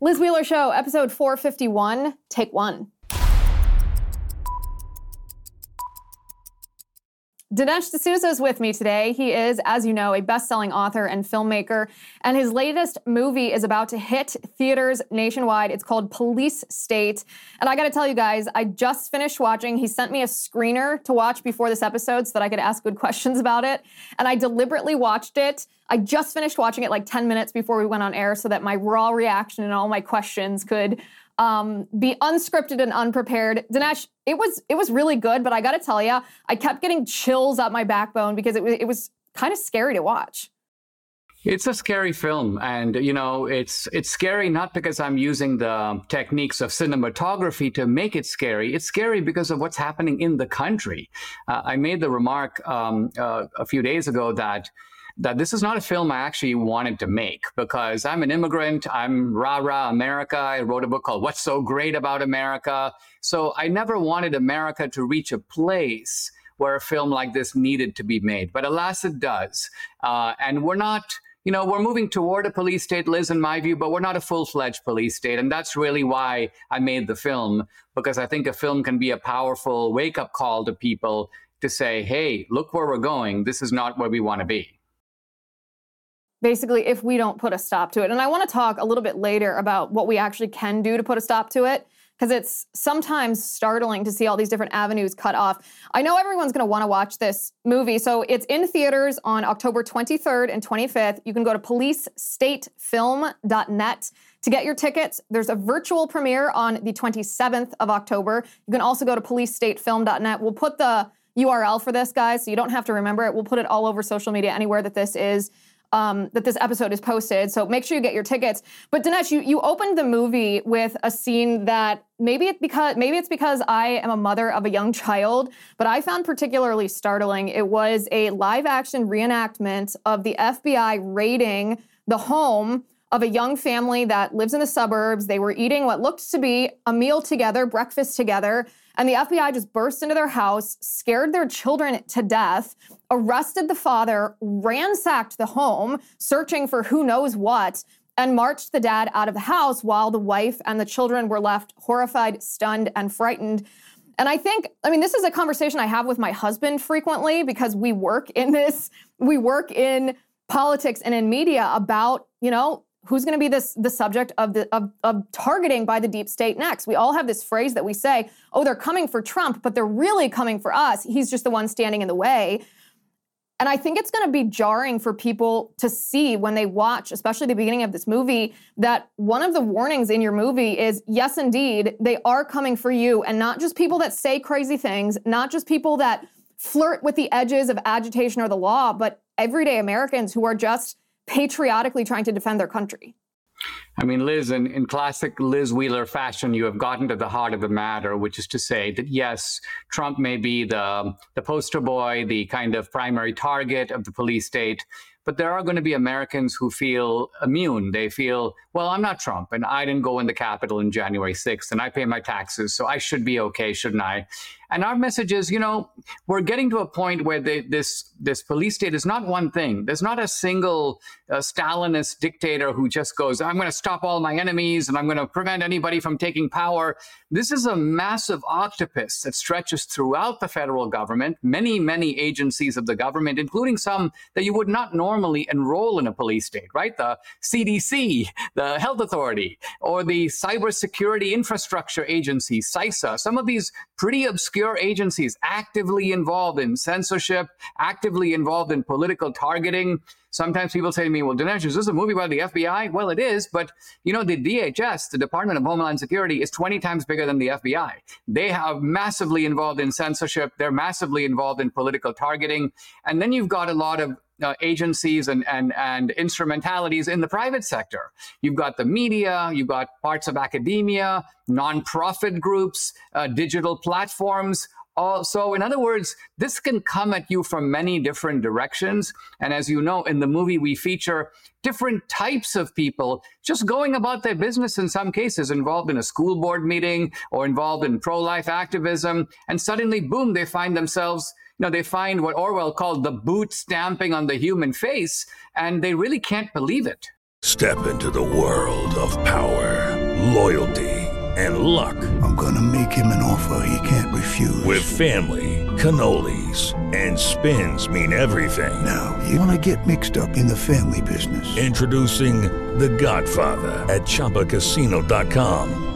Liz Wheeler Show, episode 451, take one. Dinesh D'Souza is with me today. He is, as you know, a best-selling author and filmmaker, and his latest movie is about to hit theaters nationwide. It's called Police State, and I got to tell you guys, I just finished watching. He sent me a screener to watch before this episode so that I could ask good questions about it, and I deliberately watched it. I just finished watching it like 10 minutes before we went on air so that my raw reaction and all my questions could um, be unscripted and unprepared. Dinesh, it was it was really good, but I got to tell you, I kept getting chills up my backbone because it was it was kind of scary to watch. It's a scary film, and you know, it's it's scary not because I'm using the techniques of cinematography to make it scary. It's scary because of what's happening in the country. Uh, I made the remark um, uh, a few days ago that that this is not a film I actually wanted to make because I'm an immigrant. I'm rah rah America. I wrote a book called What's So Great About America. So I never wanted America to reach a place where a film like this needed to be made. But alas, it does. Uh, and we're not. You know, we're moving toward a police state, Liz, in my view, but we're not a full fledged police state. And that's really why I made the film, because I think a film can be a powerful wake up call to people to say, hey, look where we're going. This is not where we want to be basically if we don't put a stop to it. And I want to talk a little bit later about what we actually can do to put a stop to it because it's sometimes startling to see all these different avenues cut off. I know everyone's going to want to watch this movie. So it's in theaters on October 23rd and 25th. You can go to policestatefilm.net to get your tickets. There's a virtual premiere on the 27th of October. You can also go to policestatefilm.net. We'll put the URL for this, guys, so you don't have to remember it. We'll put it all over social media, anywhere that this is um, that this episode is posted. So make sure you get your tickets. But Dinesh, you you opened the movie with a scene that maybe it's because maybe it's because I am a mother of a young child, but I found particularly startling. It was a live action reenactment of the FBI raiding the home of a young family that lives in the suburbs. They were eating what looked to be a meal together, breakfast together. And the FBI just burst into their house, scared their children to death, arrested the father, ransacked the home, searching for who knows what, and marched the dad out of the house while the wife and the children were left horrified, stunned, and frightened. And I think, I mean, this is a conversation I have with my husband frequently because we work in this, we work in politics and in media about, you know, who's going to be this the subject of the of, of targeting by the deep state next. We all have this phrase that we say oh they're coming for trump but they're really coming for us. He's just the one standing in the way and i think it's going to be jarring for people to see when they watch especially the beginning of this movie that one of the warnings in your movie is yes indeed they are coming for you and not just people that say crazy things not just people that flirt with the edges of agitation or the law but everyday americans who are just patriotically trying to defend their country. I mean, Liz, in, in classic Liz Wheeler fashion, you have gotten to the heart of the matter, which is to say that yes, Trump may be the, the poster boy, the kind of primary target of the police state, but there are going to be Americans who feel immune. They feel, well, I'm not Trump, and I didn't go in the Capitol in January 6th, and I pay my taxes, so I should be okay, shouldn't I? And our message is, you know, we're getting to a point where they, this this police state is not one thing. There's not a single uh, Stalinist dictator who just goes, "I'm going to stop all my enemies and I'm going to prevent anybody from taking power." This is a massive octopus that stretches throughout the federal government, many many agencies of the government, including some that you would not normally enroll in a police state, right? The CDC, the Health Authority, or the Cybersecurity Infrastructure Agency, CISA. Some of these pretty obscure obscure agencies actively involved in censorship, actively involved in political targeting. Sometimes people say to me, well, Dinesh, is this a movie about the FBI? Well, it is, but you know, the DHS, the Department of Homeland Security, is 20 times bigger than the FBI. They are massively involved in censorship. They're massively involved in political targeting. And then you've got a lot of uh, agencies and, and, and instrumentalities in the private sector. You've got the media, you've got parts of academia, nonprofit groups, uh, digital platforms. Uh, so, in other words, this can come at you from many different directions. And as you know, in the movie, we feature different types of people just going about their business in some cases, involved in a school board meeting or involved in pro life activism. And suddenly, boom, they find themselves you know, they find what Orwell called the boot stamping on the human face, and they really can't believe it. Step into the world of power, loyalty, and luck. I'm gonna make him an offer he can't refuse. With family, cannolis, and spins mean everything. Now, you wanna get mixed up in the family business. Introducing The Godfather at ChumbaCasino.com.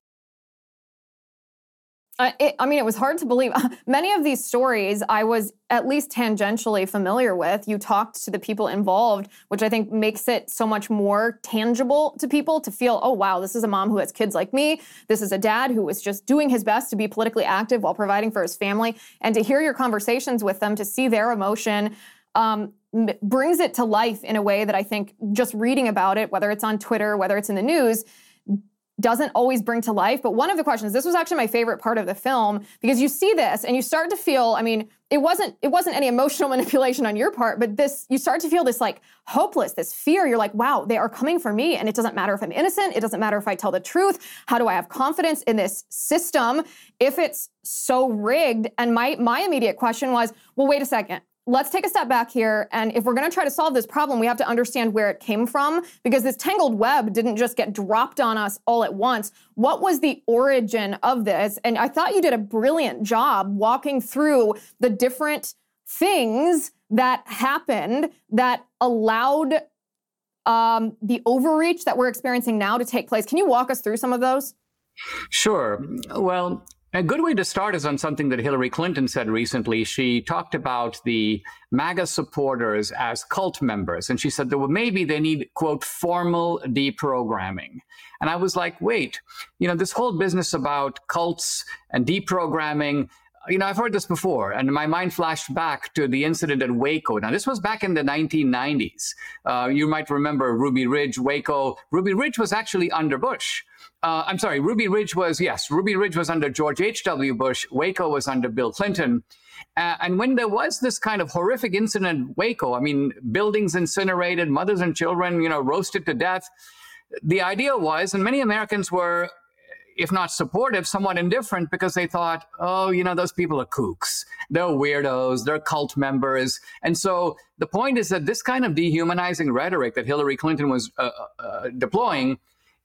It, I mean, it was hard to believe. Many of these stories I was at least tangentially familiar with. You talked to the people involved, which I think makes it so much more tangible to people to feel, oh, wow, this is a mom who has kids like me. This is a dad who was just doing his best to be politically active while providing for his family. And to hear your conversations with them, to see their emotion, um, brings it to life in a way that I think just reading about it, whether it's on Twitter, whether it's in the news, doesn't always bring to life. But one of the questions, this was actually my favorite part of the film because you see this and you start to feel, I mean, it wasn't it wasn't any emotional manipulation on your part, but this you start to feel this like hopeless, this fear. You're like, wow, they are coming for me and it doesn't matter if I'm innocent, it doesn't matter if I tell the truth. How do I have confidence in this system if it's so rigged? And my my immediate question was, well, wait a second let's take a step back here. And if we're going to try to solve this problem, we have to understand where it came from because this tangled web didn't just get dropped on us all at once. What was the origin of this? And I thought you did a brilliant job walking through the different things that happened that allowed um, the overreach that we're experiencing now to take place. Can you walk us through some of those? Sure. Well, a good way to start is on something that Hillary Clinton said recently. She talked about the MAGA supporters as cult members, and she said that well, maybe they need, quote, formal deprogramming. And I was like, wait, you know, this whole business about cults and deprogramming, you know, I've heard this before, and my mind flashed back to the incident at Waco. Now, this was back in the 1990s. Uh, you might remember Ruby Ridge, Waco. Ruby Ridge was actually under Bush. Uh, I'm sorry, Ruby Ridge was, yes, Ruby Ridge was under George H.W. Bush. Waco was under Bill Clinton. Uh, and when there was this kind of horrific incident Waco, I mean, buildings incinerated, mothers and children, you know, roasted to death, the idea was, and many Americans were, if not supportive, somewhat indifferent because they thought, oh, you know, those people are kooks. They're weirdos. They're cult members. And so the point is that this kind of dehumanizing rhetoric that Hillary Clinton was uh, uh, deploying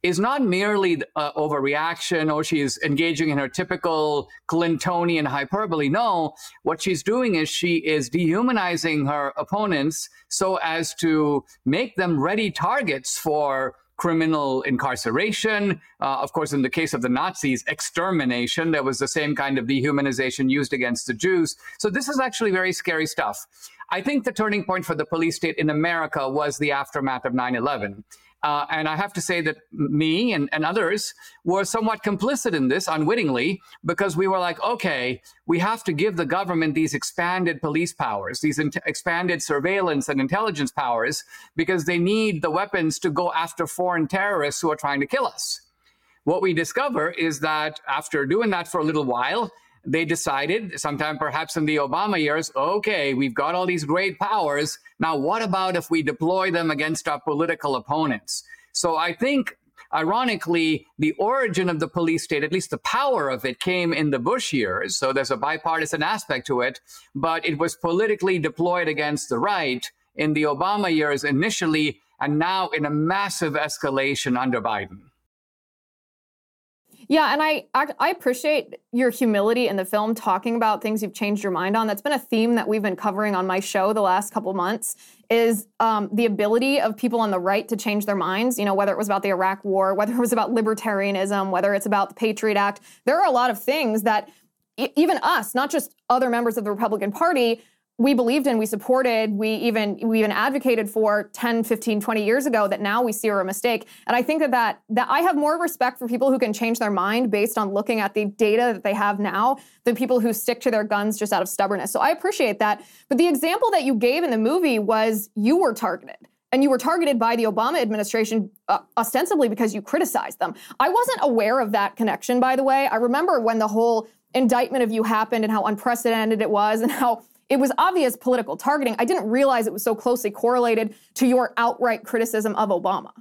is not merely uh, overreaction or she's engaging in her typical Clintonian hyperbole. No, what she's doing is she is dehumanizing her opponents so as to make them ready targets for criminal incarceration. Uh, of course, in the case of the Nazis, extermination. There was the same kind of dehumanization used against the Jews. So this is actually very scary stuff. I think the turning point for the police state in America was the aftermath of 9 11. Uh, and I have to say that me and, and others were somewhat complicit in this unwittingly because we were like, okay, we have to give the government these expanded police powers, these in- expanded surveillance and intelligence powers, because they need the weapons to go after foreign terrorists who are trying to kill us. What we discover is that after doing that for a little while, they decided, sometime perhaps in the Obama years, okay, we've got all these great powers. Now, what about if we deploy them against our political opponents? So I think ironically, the origin of the police state, at least the power of it, came in the Bush years. So there's a bipartisan aspect to it, but it was politically deployed against the right in the Obama years initially, and now in a massive escalation under Biden. Yeah, and I, I, I appreciate your humility in the film talking about things you've changed your mind on. That's been a theme that we've been covering on my show the last couple months. Is um, the ability of people on the right to change their minds? You know, whether it was about the Iraq War, whether it was about libertarianism, whether it's about the Patriot Act. There are a lot of things that even us, not just other members of the Republican Party, we believed in, we supported, we even we even advocated for 10, 15, 20 years ago that now we see are a mistake. And I think that, that that I have more respect for people who can change their mind based on looking at the data that they have now than people who stick to their guns just out of stubbornness. So I appreciate that. But the example that you gave in the movie was you were targeted. And you were targeted by the Obama administration uh, ostensibly because you criticized them. I wasn't aware of that connection, by the way. I remember when the whole indictment of you happened and how unprecedented it was and how it was obvious political targeting. I didn't realize it was so closely correlated to your outright criticism of Obama.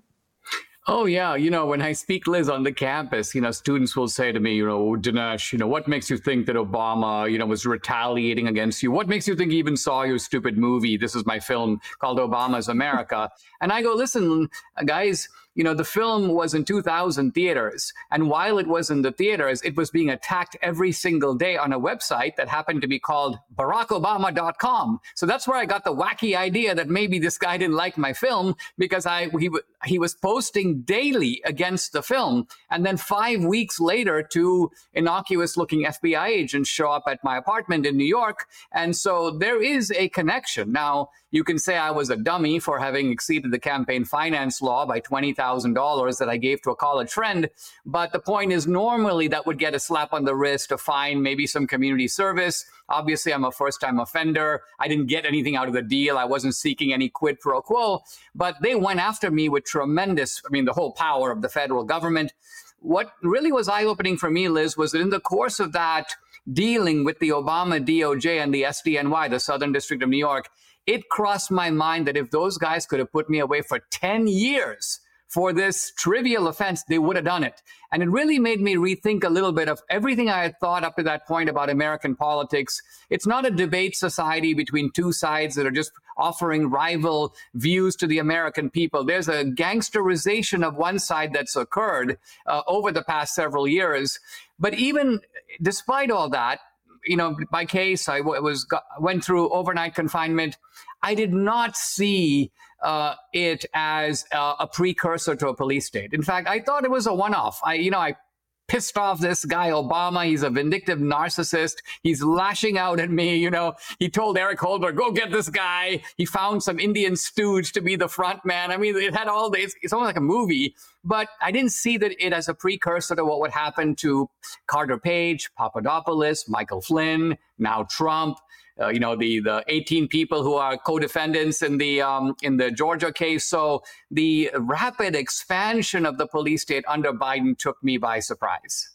Oh yeah, you know when I speak, Liz, on the campus, you know students will say to me, you know, Dinesh, you know, what makes you think that Obama, you know, was retaliating against you? What makes you think he even saw your stupid movie? This is my film called Obama's America, and I go, listen, guys you know, the film was in 2000 theaters. And while it was in the theaters, it was being attacked every single day on a website that happened to be called barackobama.com. So that's where I got the wacky idea that maybe this guy didn't like my film because I, he, he was posting daily against the film. And then five weeks later, two innocuous looking FBI agents show up at my apartment in New York. And so there is a connection. Now, you can say I was a dummy for having exceeded the campaign finance law by $20,000 that I gave to a college friend. But the point is, normally that would get a slap on the wrist, a fine, maybe some community service. Obviously, I'm a first time offender. I didn't get anything out of the deal. I wasn't seeking any quid pro quo. But they went after me with tremendous, I mean, the whole power of the federal government. What really was eye opening for me, Liz, was that in the course of that, dealing with the Obama DOJ and the SDNY, the Southern District of New York, it crossed my mind that if those guys could have put me away for 10 years for this trivial offense, they would have done it. And it really made me rethink a little bit of everything I had thought up to that point about American politics. It's not a debate society between two sides that are just offering rival views to the American people. There's a gangsterization of one side that's occurred uh, over the past several years. But even despite all that, you know, my case, I was got, went through overnight confinement. I did not see uh, it as a, a, precursor to a police state. In fact, I thought it was a one-off. I, you know, I pissed off this guy Obama. He's a vindictive narcissist. He's lashing out at me. You know, he told Eric Holder, "Go get this guy." He found some Indian stooge to be the front man. I mean, it had all this. It's almost like a movie. But I didn't see that it as a precursor to what would happen to Carter Page, Papadopoulos, Michael Flynn, now Trump. Uh, you know the the 18 people who are co-defendants in the um, in the Georgia case. So the rapid expansion of the police state under Biden took me by surprise.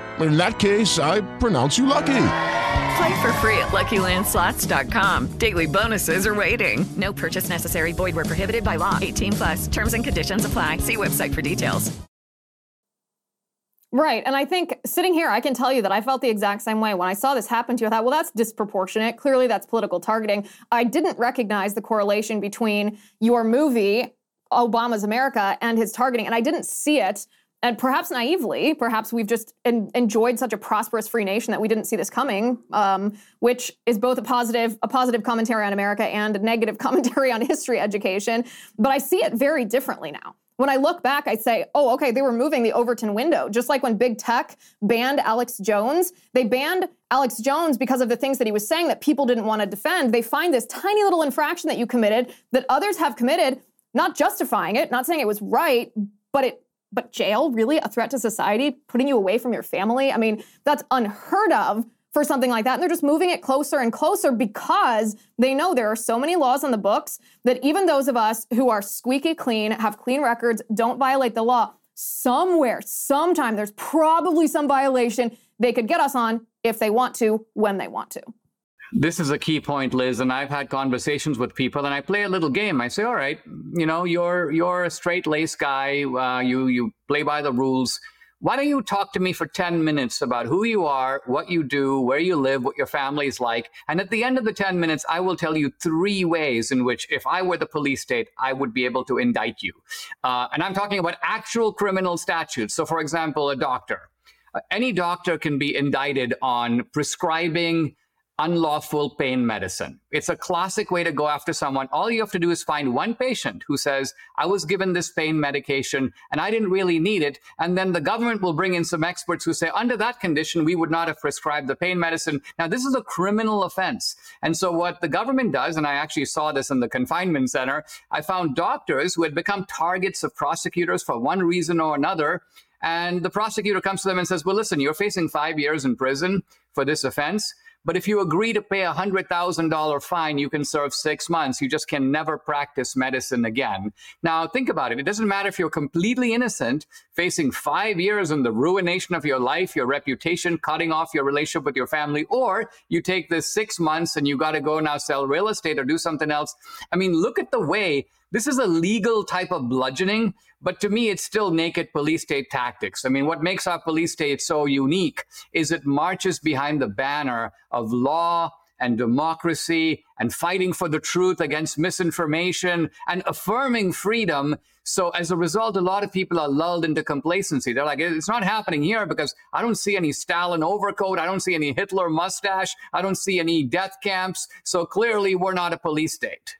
In that case, I pronounce you lucky. Play for free at LuckyLandSlots.com. Daily bonuses are waiting. No purchase necessary. Void where prohibited by law. 18 plus. Terms and conditions apply. See website for details. Right, and I think sitting here, I can tell you that I felt the exact same way when I saw this happen to you. I thought, well, that's disproportionate. Clearly, that's political targeting. I didn't recognize the correlation between your movie Obama's America and his targeting, and I didn't see it and perhaps naively, perhaps we've just en- enjoyed such a prosperous free nation that we didn't see this coming, um, which is both a positive, a positive commentary on America and a negative commentary on history education. But I see it very differently now. When I look back, I say, oh, okay, they were moving the Overton window. Just like when big tech banned Alex Jones, they banned Alex Jones because of the things that he was saying that people didn't want to defend. They find this tiny little infraction that you committed that others have committed, not justifying it, not saying it was right, but it but jail really a threat to society putting you away from your family? I mean that's unheard of for something like that. And they're just moving it closer and closer because they know there are so many laws on the books that even those of us who are squeaky clean have clean records don't violate the law somewhere sometime there's probably some violation they could get us on if they want to when they want to this is a key point, Liz, and I've had conversations with people, and I play a little game. I say, "All right, you know, you're you're a straight laced guy. Uh, you you play by the rules. Why don't you talk to me for ten minutes about who you are, what you do, where you live, what your family is like, and at the end of the ten minutes, I will tell you three ways in which, if I were the police state, I would be able to indict you. Uh, and I'm talking about actual criminal statutes. So, for example, a doctor." Uh, any doctor can be indicted on prescribing unlawful pain medicine. It's a classic way to go after someone. All you have to do is find one patient who says, I was given this pain medication and I didn't really need it. And then the government will bring in some experts who say, under that condition, we would not have prescribed the pain medicine. Now, this is a criminal offense. And so, what the government does, and I actually saw this in the confinement center, I found doctors who had become targets of prosecutors for one reason or another. And the prosecutor comes to them and says, Well, listen, you're facing five years in prison for this offense. But if you agree to pay a $100,000 fine, you can serve six months. You just can never practice medicine again. Now, think about it. It doesn't matter if you're completely innocent, facing five years in the ruination of your life, your reputation, cutting off your relationship with your family, or you take this six months and you got to go now sell real estate or do something else. I mean, look at the way this is a legal type of bludgeoning, but to me, it's still naked police state tactics. I mean, what makes our police state so unique is it marches behind the banner of law and democracy and fighting for the truth against misinformation and affirming freedom. So as a result, a lot of people are lulled into complacency. They're like, it's not happening here because I don't see any Stalin overcoat. I don't see any Hitler mustache. I don't see any death camps. So clearly we're not a police state.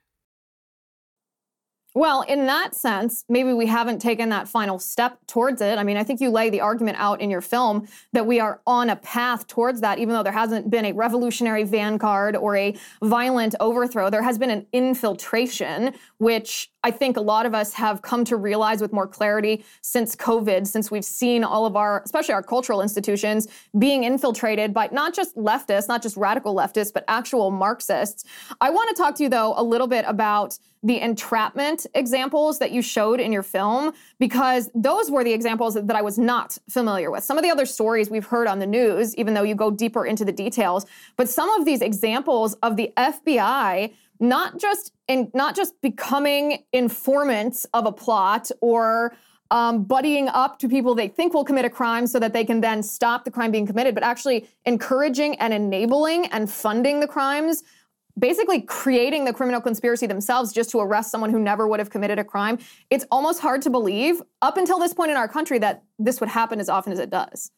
Well, in that sense, maybe we haven't taken that final step towards it. I mean, I think you lay the argument out in your film that we are on a path towards that, even though there hasn't been a revolutionary vanguard or a violent overthrow. There has been an infiltration, which I think a lot of us have come to realize with more clarity since COVID, since we've seen all of our, especially our cultural institutions, being infiltrated by not just leftists, not just radical leftists, but actual Marxists. I want to talk to you, though, a little bit about the entrapment examples that you showed in your film, because those were the examples that I was not familiar with. Some of the other stories we've heard on the news, even though you go deeper into the details, but some of these examples of the FBI not just in not just becoming informants of a plot or um, buddying up to people they think will commit a crime so that they can then stop the crime being committed, but actually encouraging and enabling and funding the crimes basically creating the criminal conspiracy themselves just to arrest someone who never would have committed a crime. It's almost hard to believe up until this point in our country that this would happen as often as it does.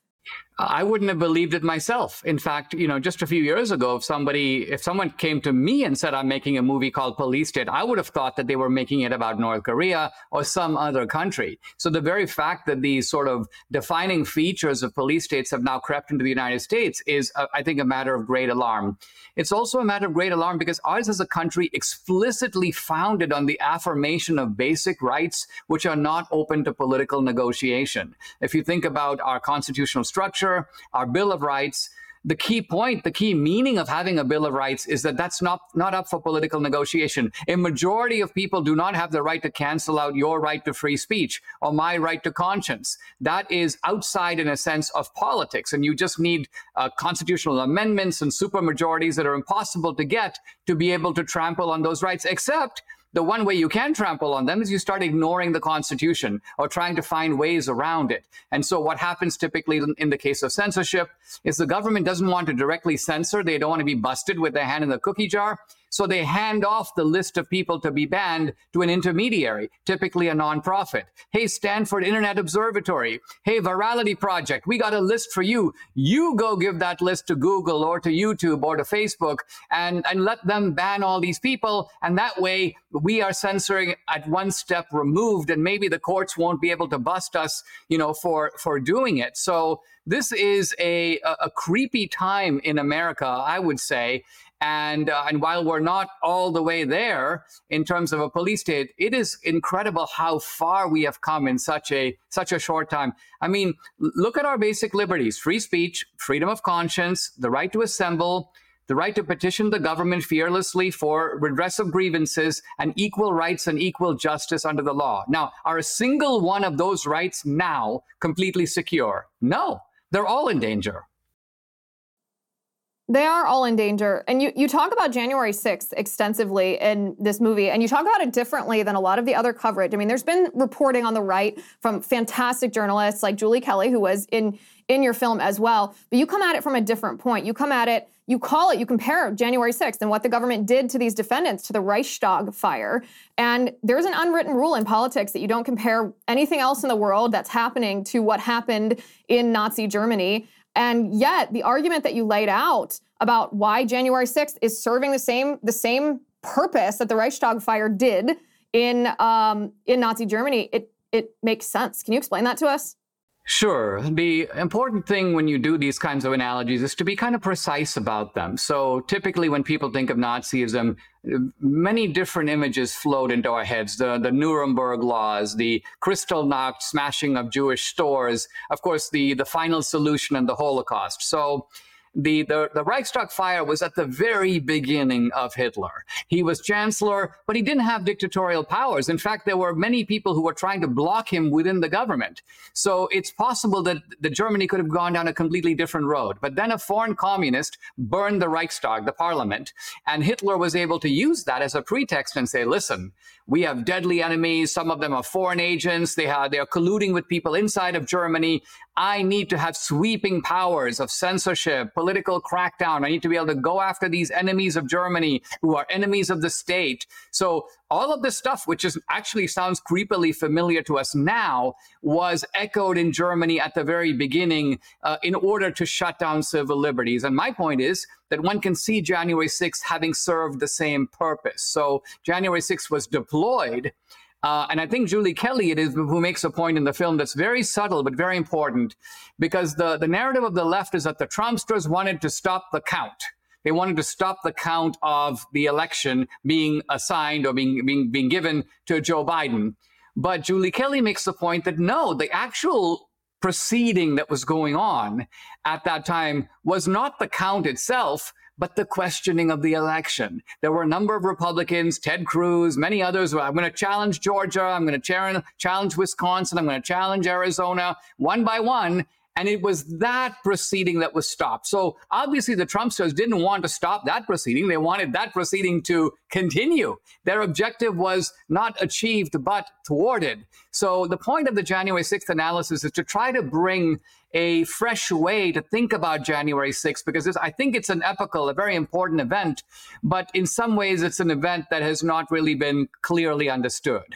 I wouldn't have believed it myself. In fact, you know, just a few years ago, if somebody, if someone came to me and said, I'm making a movie called Police State, I would have thought that they were making it about North Korea or some other country. So the very fact that these sort of defining features of police states have now crept into the United States is, uh, I think, a matter of great alarm. It's also a matter of great alarm because ours is a country explicitly founded on the affirmation of basic rights, which are not open to political negotiation. If you think about our constitutional structure, our Bill of Rights, the key point, the key meaning of having a Bill of Rights is that that's not, not up for political negotiation. A majority of people do not have the right to cancel out your right to free speech or my right to conscience. That is outside, in a sense, of politics. And you just need uh, constitutional amendments and supermajorities that are impossible to get to be able to trample on those rights, except the one way you can trample on them is you start ignoring the Constitution or trying to find ways around it. And so, what happens typically in the case of censorship is the government doesn't want to directly censor, they don't want to be busted with their hand in the cookie jar. So they hand off the list of people to be banned to an intermediary, typically a nonprofit. Hey, Stanford Internet Observatory. Hey, Virality Project. We got a list for you. You go give that list to Google or to YouTube or to Facebook and, and let them ban all these people. And that way we are censoring at one step removed and maybe the courts won't be able to bust us, you know, for, for doing it. So this is a, a, a creepy time in America, I would say. And, uh, and while we're not all the way there in terms of a police state, it is incredible how far we have come in such a such a short time. I mean, look at our basic liberties: free speech, freedom of conscience, the right to assemble, the right to petition the government fearlessly for redress of grievances and equal rights and equal justice under the law. Now, are a single one of those rights now completely secure? No, they're all in danger. They are all in danger. And you, you talk about January 6th extensively in this movie, and you talk about it differently than a lot of the other coverage. I mean, there's been reporting on the right from fantastic journalists like Julie Kelly, who was in, in your film as well. But you come at it from a different point. You come at it, you call it, you compare January 6th and what the government did to these defendants to the Reichstag fire. And there's an unwritten rule in politics that you don't compare anything else in the world that's happening to what happened in Nazi Germany. And yet, the argument that you laid out about why January 6th is serving the same the same purpose that the Reichstag fire did in um, in Nazi Germany, it it makes sense. Can you explain that to us? Sure. The important thing when you do these kinds of analogies is to be kind of precise about them. So typically when people think of Nazism, many different images float into our heads. The, the Nuremberg laws, the Kristallnacht smashing of Jewish stores, of course, the, the final solution and the Holocaust. So the, the, the Reichstag fire was at the very beginning of Hitler. He was chancellor, but he didn't have dictatorial powers. In fact, there were many people who were trying to block him within the government. So it's possible that the Germany could have gone down a completely different road. But then a foreign communist burned the Reichstag, the parliament, and Hitler was able to use that as a pretext and say, listen, we have deadly enemies. Some of them are foreign agents. They, have, they are colluding with people inside of Germany. I need to have sweeping powers of censorship, political crackdown. I need to be able to go after these enemies of Germany who are enemies of the state. So all of this stuff, which is actually sounds creepily familiar to us now, was echoed in Germany at the very beginning uh, in order to shut down civil liberties. And my point is that one can see January 6th having served the same purpose. So January 6th was deployed uh, and I think Julie Kelly it is who makes a point in the film that's very subtle but very important because the, the narrative of the left is that the Trumpsters wanted to stop the count. They wanted to stop the count of the election being assigned or being, being, being given to Joe Biden. But Julie Kelly makes the point that no, the actual proceeding that was going on at that time was not the count itself, but the questioning of the election. There were a number of Republicans, Ted Cruz, many others. I'm going to challenge Georgia. I'm going to challenge Wisconsin. I'm going to challenge Arizona one by one. And it was that proceeding that was stopped. So obviously, the Trumpsters didn't want to stop that proceeding. They wanted that proceeding to continue. Their objective was not achieved, but thwarted. So the point of the January 6th analysis is to try to bring a fresh way to think about January 6th because this, I think it's an epical, a very important event, but in some ways it's an event that has not really been clearly understood.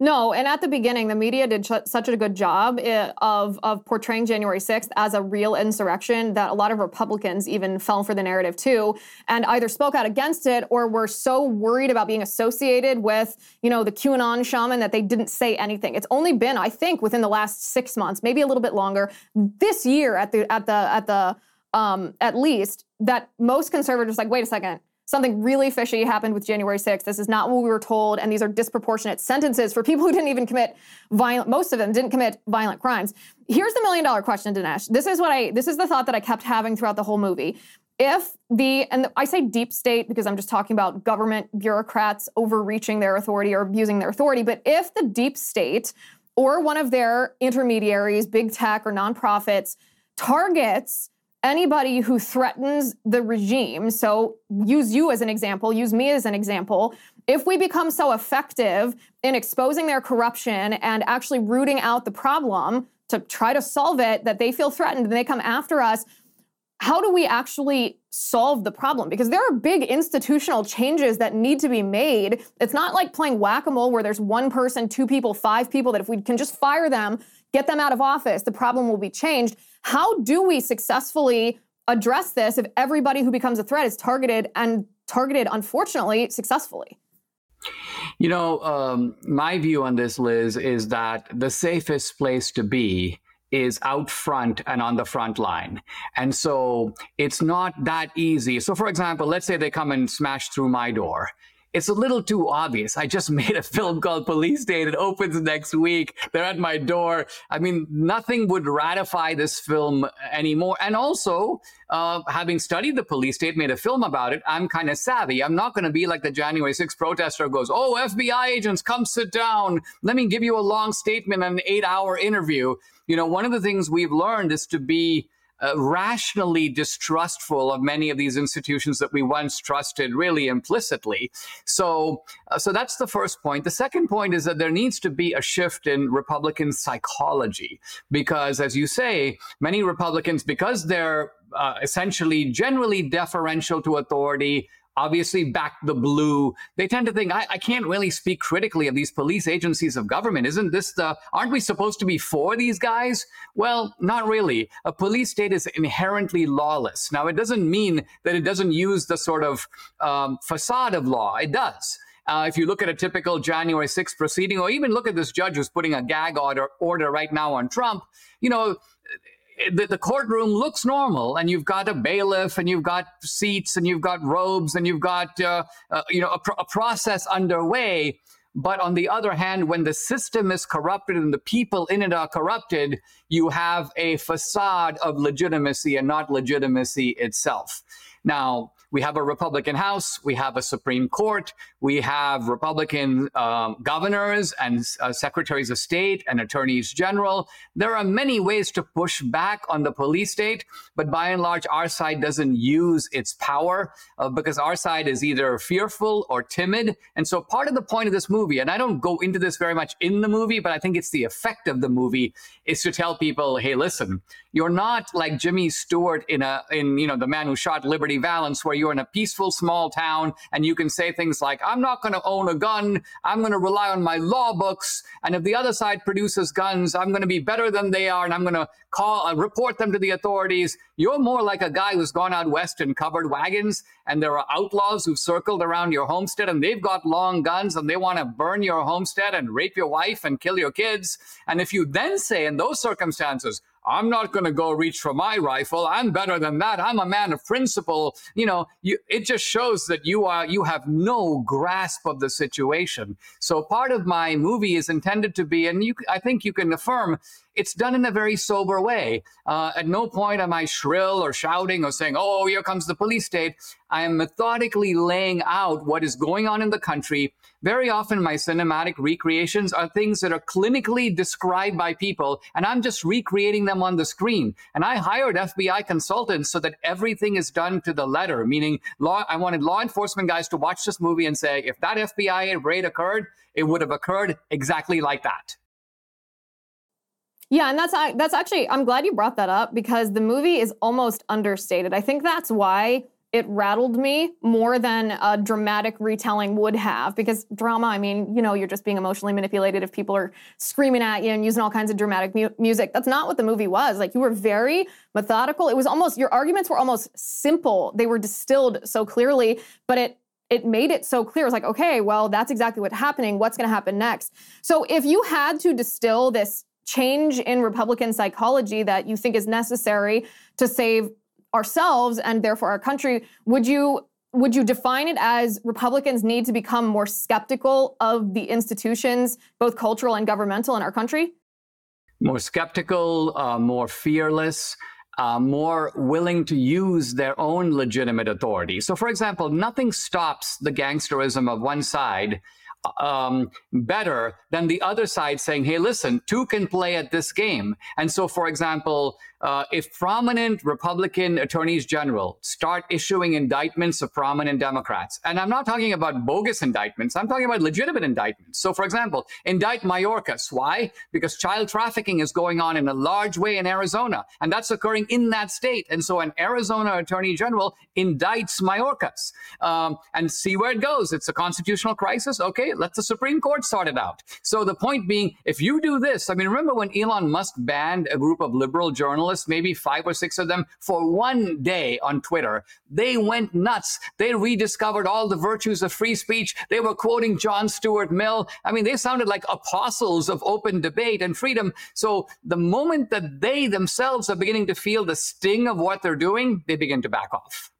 No, and at the beginning, the media did ch- such a good job eh, of of portraying January 6th as a real insurrection that a lot of Republicans even fell for the narrative too, and either spoke out against it or were so worried about being associated with, you know, the QAnon shaman that they didn't say anything. It's only been, I think, within the last six months, maybe a little bit longer, this year at the at the at the um, at least that most conservatives like, wait a second something really fishy happened with January 6th. This is not what we were told, and these are disproportionate sentences for people who didn't even commit violent. Most of them didn't commit violent crimes. Here's the million dollar question, Dinesh. This is what I. This is the thought that I kept having throughout the whole movie. If the and I say deep state because I'm just talking about government bureaucrats overreaching their authority or abusing their authority, but if the deep state or one of their intermediaries, big tech or nonprofits, targets anybody who threatens the regime, so use you as an example, use me as an example, if we become so effective in exposing their corruption and actually rooting out the problem to try to solve it, that they feel threatened and they come after us, how do we actually solve the problem? Because there are big institutional changes that need to be made. It's not like playing whack a mole where there's one person, two people, five people, that if we can just fire them, get them out of office, the problem will be changed. How do we successfully address this if everybody who becomes a threat is targeted and targeted, unfortunately, successfully? You know, um, my view on this, Liz, is that the safest place to be is out front and on the front line. And so it's not that easy. So, for example, let's say they come and smash through my door it's a little too obvious. I just made a film called Police State. It opens next week. They're at my door. I mean, nothing would ratify this film anymore. And also, uh, having studied the police state, made a film about it, I'm kind of savvy. I'm not going to be like the January 6th protester goes, Oh, FBI agents, come sit down. Let me give you a long statement and an eight hour interview. You know, one of the things we've learned is to be uh, rationally distrustful of many of these institutions that we once trusted really implicitly. So, uh, so that's the first point. The second point is that there needs to be a shift in Republican psychology because, as you say, many Republicans, because they're uh, essentially generally deferential to authority, obviously back the blue. They tend to think, I, I, can't really speak critically of these police agencies of government. Isn't this the, aren't we supposed to be for these guys? Well, not really. A police state is inherently lawless. Now, it doesn't mean that it doesn't use the sort of um, facade of law. It does. Uh, if you look at a typical January 6th proceeding, or even look at this judge who's putting a gag order, order right now on Trump, you know, the, the, courtroom looks normal and you've got a bailiff and you've got seats and you've got robes and you've got uh, uh, you know a, pr- a, process underway. But on the other hand when the system is corrupted and the people in it are corrupted you have a facade of legitimacy and not legitimacy itself. Now we have a Republican House, we have a Supreme Court, we have Republican um, governors and uh, secretaries of state and attorneys general. There are many ways to push back on the police state, but by and large, our side doesn't use its power uh, because our side is either fearful or timid. And so, part of the point of this movie, and I don't go into this very much in the movie, but I think it's the effect of the movie, is to tell people, hey, listen, you're not like Jimmy Stewart in a in you know the man who shot Liberty Valance, where you're in a peaceful small town and you can say things like, "I'm not going to own a gun. I'm going to rely on my law books, and if the other side produces guns, I'm going to be better than they are, and I'm going to call uh, report them to the authorities." You're more like a guy who's gone out west in covered wagons, and there are outlaws who've circled around your homestead, and they've got long guns, and they want to burn your homestead and rape your wife and kill your kids. And if you then say in those circumstances, I'm not going to go reach for my rifle. I'm better than that. I'm a man of principle. You know, you, it just shows that you are you have no grasp of the situation. So part of my movie is intended to be, and you, I think you can affirm, it's done in a very sober way. Uh, at no point am I shrill or shouting or saying, "Oh, here comes the police state." I am methodically laying out what is going on in the country. Very often, my cinematic recreations are things that are clinically described by people, and I'm just recreating them on the screen. And I hired FBI consultants so that everything is done to the letter, meaning law, I wanted law enforcement guys to watch this movie and say, if that FBI raid occurred, it would have occurred exactly like that. Yeah, and that's that's actually I'm glad you brought that up because the movie is almost understated. I think that's why it rattled me more than a dramatic retelling would have because drama i mean you know you're just being emotionally manipulated if people are screaming at you and using all kinds of dramatic mu- music that's not what the movie was like you were very methodical it was almost your arguments were almost simple they were distilled so clearly but it it made it so clear. It's like, okay, well, that's exactly what's happening. What's going to happen next? So if you had to distill this change in Republican psychology that you think is necessary to save ourselves and therefore our country, would you would you define it as Republicans need to become more skeptical of the institutions, both cultural and governmental, in our country? More skeptical, uh, more fearless. Uh, more willing to use their own legitimate authority. So, for example, nothing stops the gangsterism of one side um, better than the other side saying, hey, listen, two can play at this game. And so, for example, uh, if prominent Republican attorneys general start issuing indictments of prominent Democrats, and I'm not talking about bogus indictments, I'm talking about legitimate indictments. So, for example, indict Mayorkas. Why? Because child trafficking is going on in a large way in Arizona, and that's occurring in that state. And so, an Arizona attorney general indicts Mayorkas um, and see where it goes. It's a constitutional crisis. Okay, let the Supreme Court sort it out. So, the point being, if you do this, I mean, remember when Elon Musk banned a group of liberal journalists? Maybe five or six of them, for one day on Twitter. They went nuts. They rediscovered all the virtues of free speech. They were quoting John Stuart Mill. I mean, they sounded like apostles of open debate and freedom. So the moment that they themselves are beginning to feel the sting of what they're doing, they begin to back off.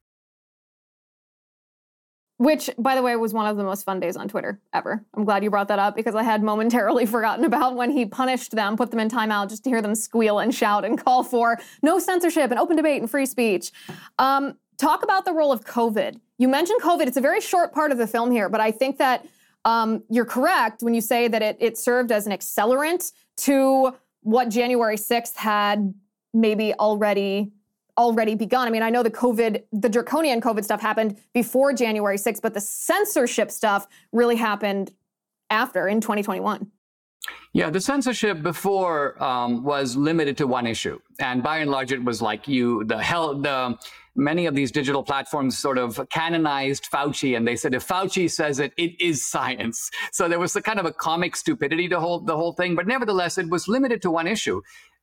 Which, by the way, was one of the most fun days on Twitter ever. I'm glad you brought that up because I had momentarily forgotten about when he punished them, put them in timeout just to hear them squeal and shout and call for no censorship and open debate and free speech. Um, talk about the role of COVID. You mentioned COVID. It's a very short part of the film here, but I think that um, you're correct when you say that it, it served as an accelerant to what January 6th had maybe already already begun. I mean, I know the COVID, the draconian COVID stuff happened before January 6th, but the censorship stuff really happened after in 2021. Yeah, the censorship before um, was limited to one issue, and by and large, it was like you the hell the many of these digital platforms sort of canonized Fauci, and they said if Fauci says it, it is science. So there was a kind of a comic stupidity to hold the whole thing, but nevertheless, it was limited to one issue.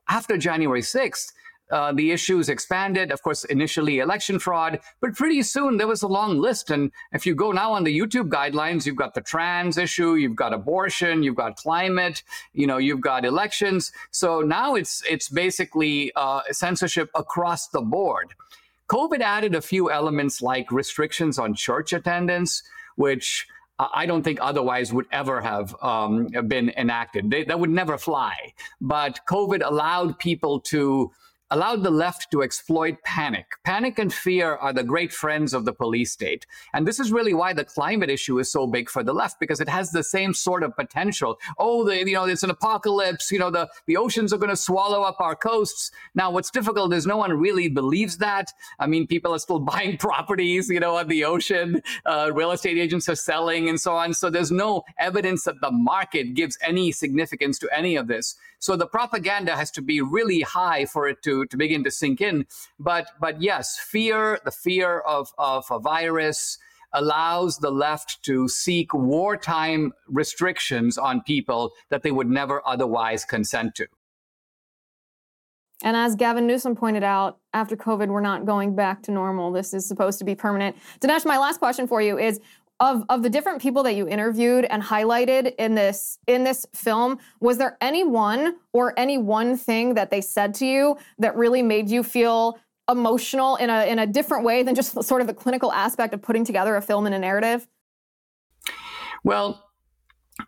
After January sixth, uh, the issues expanded. Of course, initially election fraud, but pretty soon there was a long list. And if you go now on the YouTube guidelines, you've got the trans issue, you've got abortion, you've got climate, you know, you've got elections. So now it's it's basically uh, censorship across the board. COVID added a few elements like restrictions on church attendance, which I don't think otherwise would ever have um, been enacted. They, that would never fly. But COVID allowed people to allowed the left to exploit panic. Panic and fear are the great friends of the police state. And this is really why the climate issue is so big for the left, because it has the same sort of potential. Oh, the, you know, it's an apocalypse. You know, the, the oceans are going to swallow up our coasts. Now, what's difficult is no one really believes that. I mean, people are still buying properties, you know, on the ocean. Uh, real estate agents are selling and so on. So there's no evidence that the market gives any significance to any of this. So the propaganda has to be really high for it to, to begin to sink in. But but yes, fear, the fear of, of a virus allows the left to seek wartime restrictions on people that they would never otherwise consent to. And as Gavin Newsom pointed out, after COVID, we're not going back to normal. This is supposed to be permanent. Dinesh, my last question for you is of of the different people that you interviewed and highlighted in this in this film was there any one or any one thing that they said to you that really made you feel emotional in a in a different way than just sort of the clinical aspect of putting together a film and a narrative? Well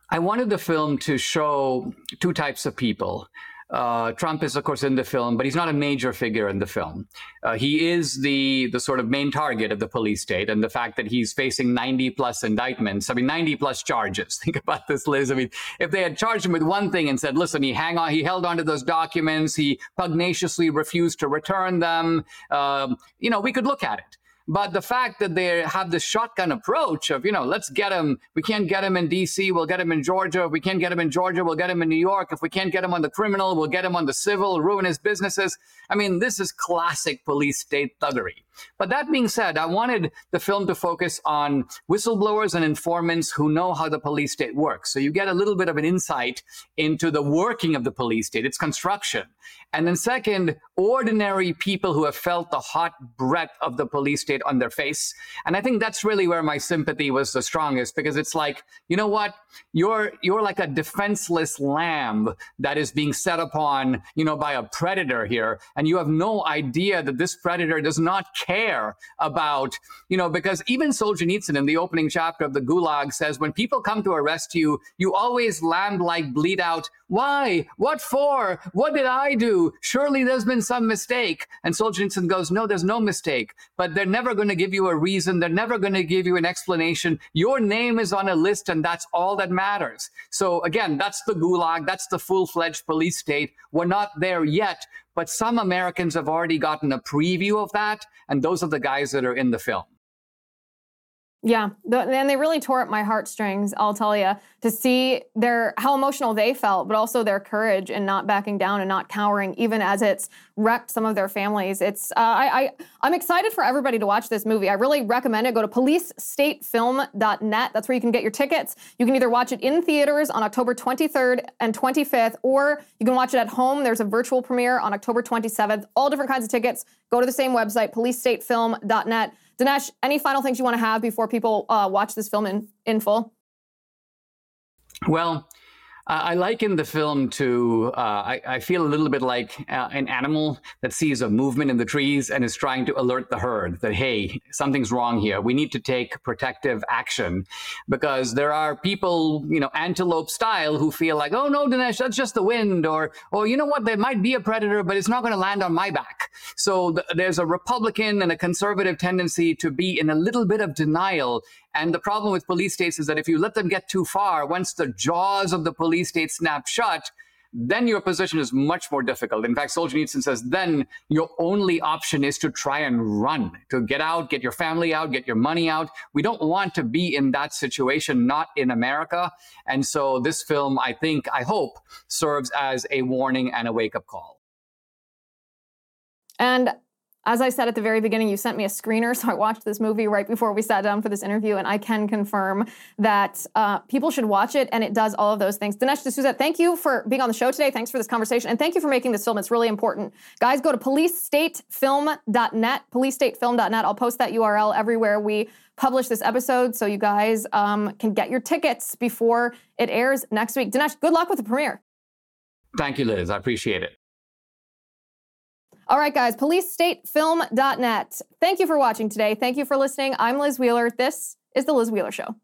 i wanted the film to show two types of people uh, Trump is, of course, in the film, but he's not a major figure in the film. Uh, he is the the sort of main target of the police state, and the fact that he's facing 90 plus indictments. I mean, 90 plus charges. Think about this, Liz. I mean, if they had charged him with one thing and said, "Listen, he hang on, he held onto those documents, he pugnaciously refused to return them," um, you know, we could look at it. But the fact that they have this shotgun approach of, you know, let's get him. We can't get him in D.C. We'll get him in Georgia. If we can't get him in Georgia, we'll get him in New York. If we can't get him on the criminal, we'll get him on the civil, ruin his businesses. I mean, this is classic police state thuggery. But that being said, I wanted the film to focus on whistleblowers and informants who know how the police state works. So you get a little bit of an insight into the working of the police state, its construction. And then second, ordinary people who have felt the hot breath of the police state on their face. And I think that's really where my sympathy was the strongest because it's like, you know what? You're you're like a defenseless lamb that is being set upon, you know, by a predator here and you have no idea that this predator does not care about, you know, because even Solzhenitsyn in the opening chapter of the Gulag says when people come to arrest you, you always lamb like bleed out, "Why? What for? What did I do? Surely there's been some mistake." And Solzhenitsyn goes, "No, there's no mistake, but they're never going to give you a reason. They're never going to give you an explanation. Your name is on a list and that's all that matters." So again, that's the Gulag, that's the full-fledged police state. We're not there yet, but some Americans have already gotten a preview of that, and those are the guys that are in the film. Yeah, the, and they really tore at my heartstrings. I'll tell you to see their how emotional they felt, but also their courage and not backing down and not cowering, even as it's wrecked some of their families. It's uh, I, I am excited for everybody to watch this movie. I really recommend it. Go to policestatefilm.net. That's where you can get your tickets. You can either watch it in theaters on October 23rd and 25th, or you can watch it at home. There's a virtual premiere on October 27th. All different kinds of tickets. Go to the same website, policestatefilm.net. Dinesh, any final things you want to have before people uh, watch this film in, in full? Well, I liken the film to, uh, I, I, feel a little bit like uh, an animal that sees a movement in the trees and is trying to alert the herd that, hey, something's wrong here. We need to take protective action because there are people, you know, antelope style who feel like, oh, no, Dinesh, that's just the wind. Or, or you know what, there might be a predator, but it's not going to land on my back. So th- there's a Republican and a conservative tendency to be in a little bit of denial and the problem with police states is that if you let them get too far, once the jaws of the police state snap shut, then your position is much more difficult. In fact, Solzhenitsyn says then your only option is to try and run, to get out, get your family out, get your money out. We don't want to be in that situation, not in America. And so this film, I think, I hope, serves as a warning and a wake up call. And as I said at the very beginning, you sent me a screener, so I watched this movie right before we sat down for this interview, and I can confirm that uh, people should watch it, and it does all of those things. Dinesh D'Souza, thank you for being on the show today. Thanks for this conversation, and thank you for making this film. It's really important. Guys, go to policestatefilm.net, policestatefilm.net. I'll post that URL everywhere we publish this episode, so you guys um, can get your tickets before it airs next week. Dinesh, good luck with the premiere. Thank you, Liz. I appreciate it. All right, guys, policestatefilm.net. Thank you for watching today. Thank you for listening. I'm Liz Wheeler. This is The Liz Wheeler Show.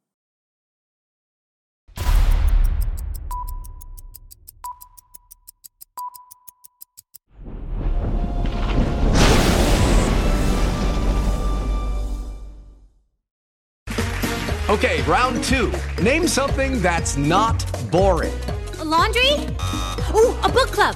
Okay, round two. Name something that's not boring. A laundry? Ooh, a book club